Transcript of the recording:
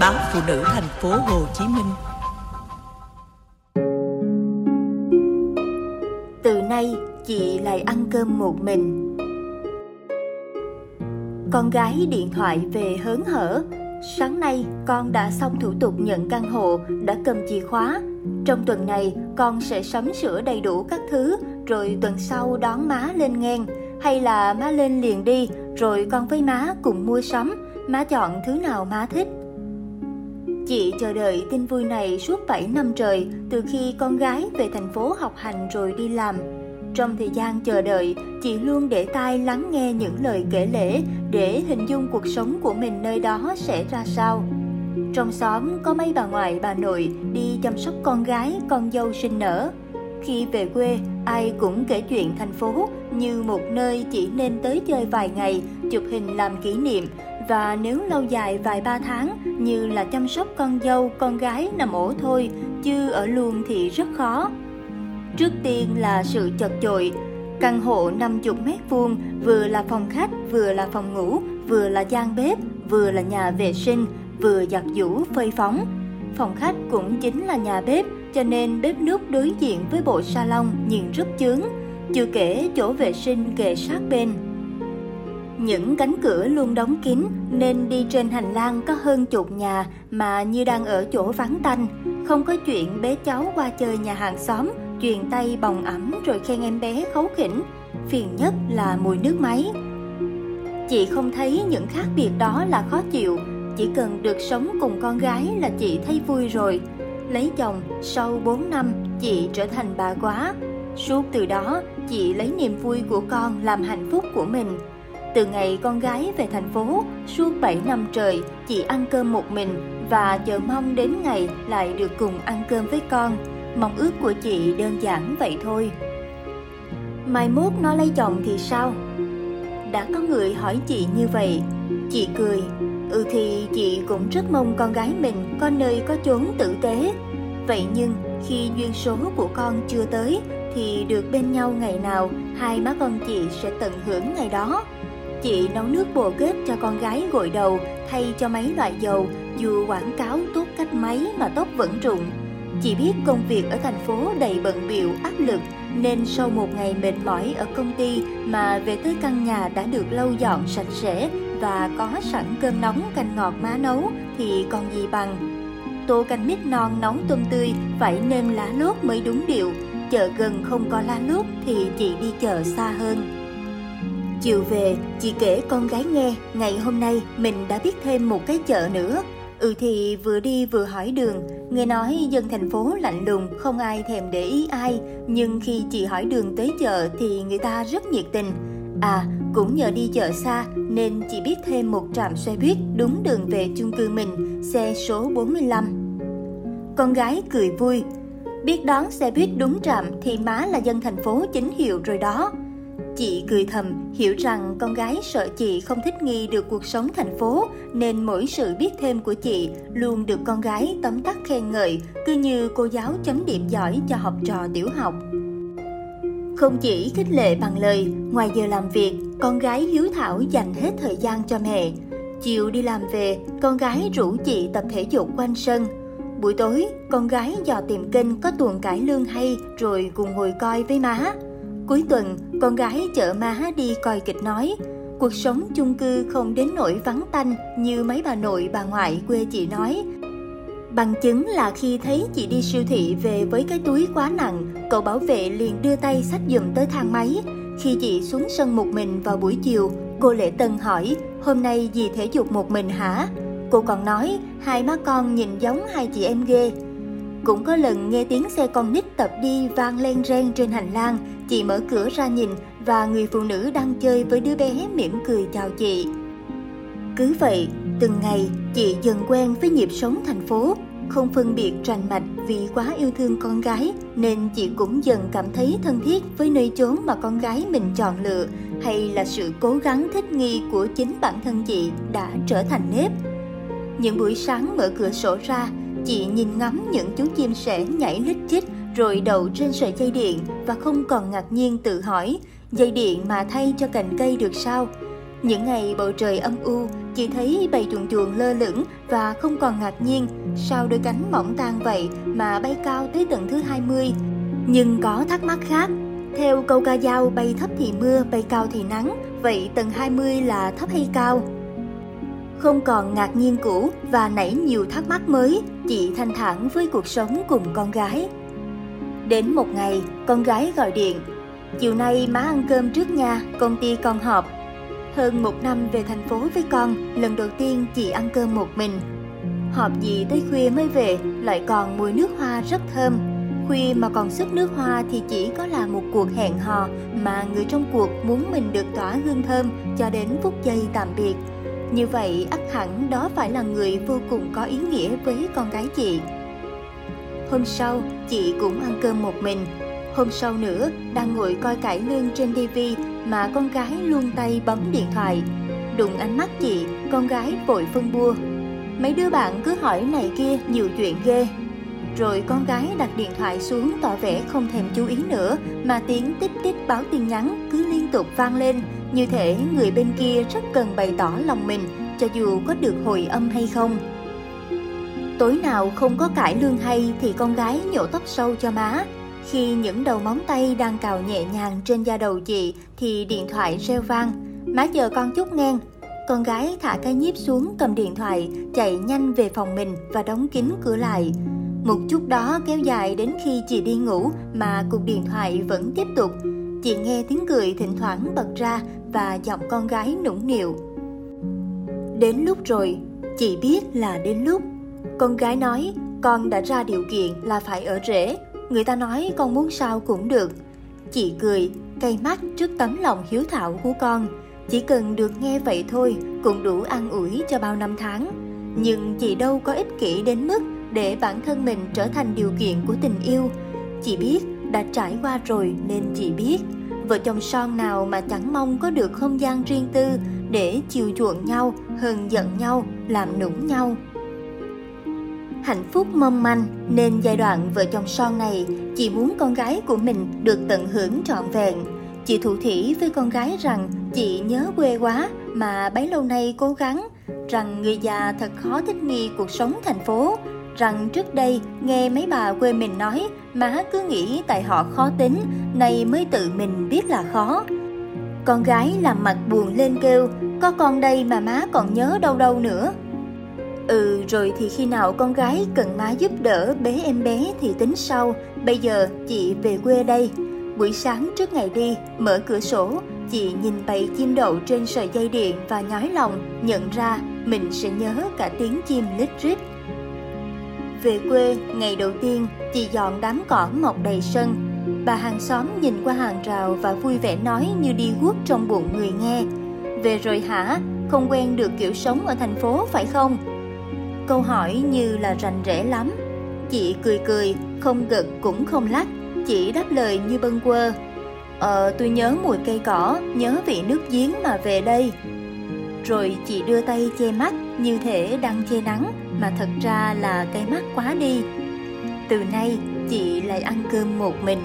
báo phụ nữ thành phố Hồ Chí Minh. Từ nay, chị lại ăn cơm một mình. Con gái điện thoại về hớn hở. Sáng nay, con đã xong thủ tục nhận căn hộ, đã cầm chìa khóa. Trong tuần này, con sẽ sắm sửa đầy đủ các thứ, rồi tuần sau đón má lên ngang. Hay là má lên liền đi, rồi con với má cùng mua sắm, má chọn thứ nào má thích. Chị chờ đợi tin vui này suốt 7 năm trời, từ khi con gái về thành phố học hành rồi đi làm. Trong thời gian chờ đợi, chị luôn để tai lắng nghe những lời kể lể để hình dung cuộc sống của mình nơi đó sẽ ra sao. Trong xóm có mấy bà ngoại bà nội đi chăm sóc con gái, con dâu sinh nở. Khi về quê, ai cũng kể chuyện thành phố như một nơi chỉ nên tới chơi vài ngày, chụp hình làm kỷ niệm và nếu lâu dài vài ba tháng như là chăm sóc con dâu, con gái nằm ổ thôi, chứ ở luôn thì rất khó. Trước tiên là sự chật chội, căn hộ 50 mét vuông vừa là phòng khách, vừa là phòng ngủ, vừa là gian bếp, vừa là nhà vệ sinh, vừa giặt giũ phơi phóng. Phòng khách cũng chính là nhà bếp, cho nên bếp nước đối diện với bộ salon nhìn rất chướng, chưa kể chỗ vệ sinh kề sát bên. Những cánh cửa luôn đóng kín nên đi trên hành lang có hơn chục nhà mà như đang ở chỗ vắng tanh. Không có chuyện bé cháu qua chơi nhà hàng xóm, truyền tay bồng ẩm rồi khen em bé khấu khỉnh. Phiền nhất là mùi nước máy. Chị không thấy những khác biệt đó là khó chịu, chỉ cần được sống cùng con gái là chị thấy vui rồi. Lấy chồng sau 4 năm chị trở thành bà quá. Suốt từ đó chị lấy niềm vui của con làm hạnh phúc của mình. Từ ngày con gái về thành phố, suốt 7 năm trời, chị ăn cơm một mình và chờ mong đến ngày lại được cùng ăn cơm với con. Mong ước của chị đơn giản vậy thôi. Mai mốt nó lấy chồng thì sao? Đã có người hỏi chị như vậy. Chị cười, ừ thì chị cũng rất mong con gái mình có nơi có chốn tử tế. Vậy nhưng khi duyên số của con chưa tới thì được bên nhau ngày nào hai má con chị sẽ tận hưởng ngày đó. Chị nấu nước bồ kết cho con gái gội đầu thay cho mấy loại dầu dù quảng cáo tốt cách mấy mà tóc vẫn rụng. Chị biết công việc ở thành phố đầy bận biệu áp lực nên sau một ngày mệt mỏi ở công ty mà về tới căn nhà đã được lau dọn sạch sẽ và có sẵn cơm nóng canh ngọt má nấu thì còn gì bằng. Tô canh mít non nóng tôm tươi phải nêm lá lốt mới đúng điệu, chợ gần không có lá lốt thì chị đi chợ xa hơn. Chiều về, chị kể con gái nghe, ngày hôm nay mình đã biết thêm một cái chợ nữa. Ừ thì vừa đi vừa hỏi đường, nghe nói dân thành phố lạnh lùng, không ai thèm để ý ai, nhưng khi chị hỏi đường tới chợ thì người ta rất nhiệt tình. À, cũng nhờ đi chợ xa nên chị biết thêm một trạm xe buýt đúng đường về chung cư mình, xe số 45. Con gái cười vui, biết đón xe buýt đúng trạm thì má là dân thành phố chính hiệu rồi đó. Chị cười thầm, hiểu rằng con gái sợ chị không thích nghi được cuộc sống thành phố, nên mỗi sự biết thêm của chị luôn được con gái tấm tắc khen ngợi, cứ như cô giáo chấm điểm giỏi cho học trò tiểu học. Không chỉ khích lệ bằng lời, ngoài giờ làm việc, con gái hiếu thảo dành hết thời gian cho mẹ. Chiều đi làm về, con gái rủ chị tập thể dục quanh sân. Buổi tối, con gái dò tìm kênh có tuồng cải lương hay rồi cùng ngồi coi với má. Cuối tuần, con gái chở má đi coi kịch nói. Cuộc sống chung cư không đến nỗi vắng tanh như mấy bà nội bà ngoại quê chị nói. Bằng chứng là khi thấy chị đi siêu thị về với cái túi quá nặng, cậu bảo vệ liền đưa tay xách giùm tới thang máy. Khi chị xuống sân một mình vào buổi chiều, cô Lệ Tân hỏi, hôm nay dì thể dục một mình hả? Cô còn nói, hai má con nhìn giống hai chị em ghê. Cũng có lần nghe tiếng xe con nít tập đi vang len ren trên hành lang, chị mở cửa ra nhìn và người phụ nữ đang chơi với đứa bé mỉm cười chào chị. Cứ vậy, từng ngày chị dần quen với nhịp sống thành phố, không phân biệt rành mạch vì quá yêu thương con gái nên chị cũng dần cảm thấy thân thiết với nơi chốn mà con gái mình chọn lựa hay là sự cố gắng thích nghi của chính bản thân chị đã trở thành nếp. Những buổi sáng mở cửa sổ ra, chị nhìn ngắm những chú chim sẻ nhảy lít chích rồi đậu trên sợi dây điện và không còn ngạc nhiên tự hỏi dây điện mà thay cho cành cây được sao Những ngày bầu trời âm u, chị thấy bầy chuồn chuồn lơ lửng và không còn ngạc nhiên sao đôi cánh mỏng tan vậy mà bay cao tới tầng thứ 20. Nhưng có thắc mắc khác, theo câu ca dao bay thấp thì mưa, bay cao thì nắng, vậy tầng 20 là thấp hay cao? Không còn ngạc nhiên cũ và nảy nhiều thắc mắc mới, chị thanh thản với cuộc sống cùng con gái. Đến một ngày, con gái gọi điện. Chiều nay má ăn cơm trước nha công ty con họp. Hơn một năm về thành phố với con, lần đầu tiên chị ăn cơm một mình. Họp gì tới khuya mới về, lại còn mùi nước hoa rất thơm. Khuya mà còn sức nước hoa thì chỉ có là một cuộc hẹn hò mà người trong cuộc muốn mình được tỏa hương thơm cho đến phút giây tạm biệt. Như vậy ắt hẳn đó phải là người vô cùng có ý nghĩa với con gái chị. Hôm sau, chị cũng ăn cơm một mình. Hôm sau nữa, đang ngồi coi cải lương trên TV mà con gái luôn tay bấm điện thoại. Đụng ánh mắt chị, con gái vội phân bua. Mấy đứa bạn cứ hỏi này kia nhiều chuyện ghê. Rồi con gái đặt điện thoại xuống tỏ vẻ không thèm chú ý nữa mà tiếng tít tít báo tin nhắn cứ liên tục vang lên như thể người bên kia rất cần bày tỏ lòng mình cho dù có được hồi âm hay không. Tối nào không có cải lương hay thì con gái nhổ tóc sâu cho má. Khi những đầu móng tay đang cào nhẹ nhàng trên da đầu chị thì điện thoại reo vang. Má chờ con chút ngang. Con gái thả cái nhíp xuống cầm điện thoại, chạy nhanh về phòng mình và đóng kín cửa lại. Một chút đó kéo dài đến khi chị đi ngủ mà cuộc điện thoại vẫn tiếp tục. Chị nghe tiếng cười thỉnh thoảng bật ra và giọng con gái nũng nịu. Đến lúc rồi, chị biết là đến lúc. Con gái nói, con đã ra điều kiện là phải ở rễ. Người ta nói con muốn sao cũng được. Chị cười, cay mắt trước tấm lòng hiếu thảo của con. Chỉ cần được nghe vậy thôi cũng đủ an ủi cho bao năm tháng. Nhưng chị đâu có ích kỷ đến mức để bản thân mình trở thành điều kiện của tình yêu. Chị biết đã trải qua rồi nên chị biết vợ chồng son nào mà chẳng mong có được không gian riêng tư để chiều chuộng nhau, hờn giận nhau, làm nũng nhau. Hạnh phúc mong manh nên giai đoạn vợ chồng son này chị muốn con gái của mình được tận hưởng trọn vẹn. Chị thủ thỉ với con gái rằng chị nhớ quê quá mà bấy lâu nay cố gắng, rằng người già thật khó thích nghi cuộc sống thành phố, rằng trước đây nghe mấy bà quê mình nói má cứ nghĩ tại họ khó tính, nay mới tự mình biết là khó. Con gái làm mặt buồn lên kêu, có con đây mà má còn nhớ đâu đâu nữa. Ừ, rồi thì khi nào con gái cần má giúp đỡ bế em bé thì tính sau, bây giờ chị về quê đây. Buổi sáng trước ngày đi, mở cửa sổ, chị nhìn bầy chim đậu trên sợi dây điện và nhói lòng, nhận ra mình sẽ nhớ cả tiếng chim lít rít. Về quê, ngày đầu tiên, chị dọn đám cỏ mọc đầy sân. Bà hàng xóm nhìn qua hàng rào và vui vẻ nói như đi guốc trong bụng người nghe. Về rồi hả? Không quen được kiểu sống ở thành phố phải không? Câu hỏi như là rành rẽ lắm. Chị cười cười, không gật cũng không lắc. Chị đáp lời như bâng quơ. Ờ, tôi nhớ mùi cây cỏ, nhớ vị nước giếng mà về đây. Rồi chị đưa tay che mắt như thể đang che nắng mà thật ra là cây mắt quá đi. Từ nay chị lại ăn cơm một mình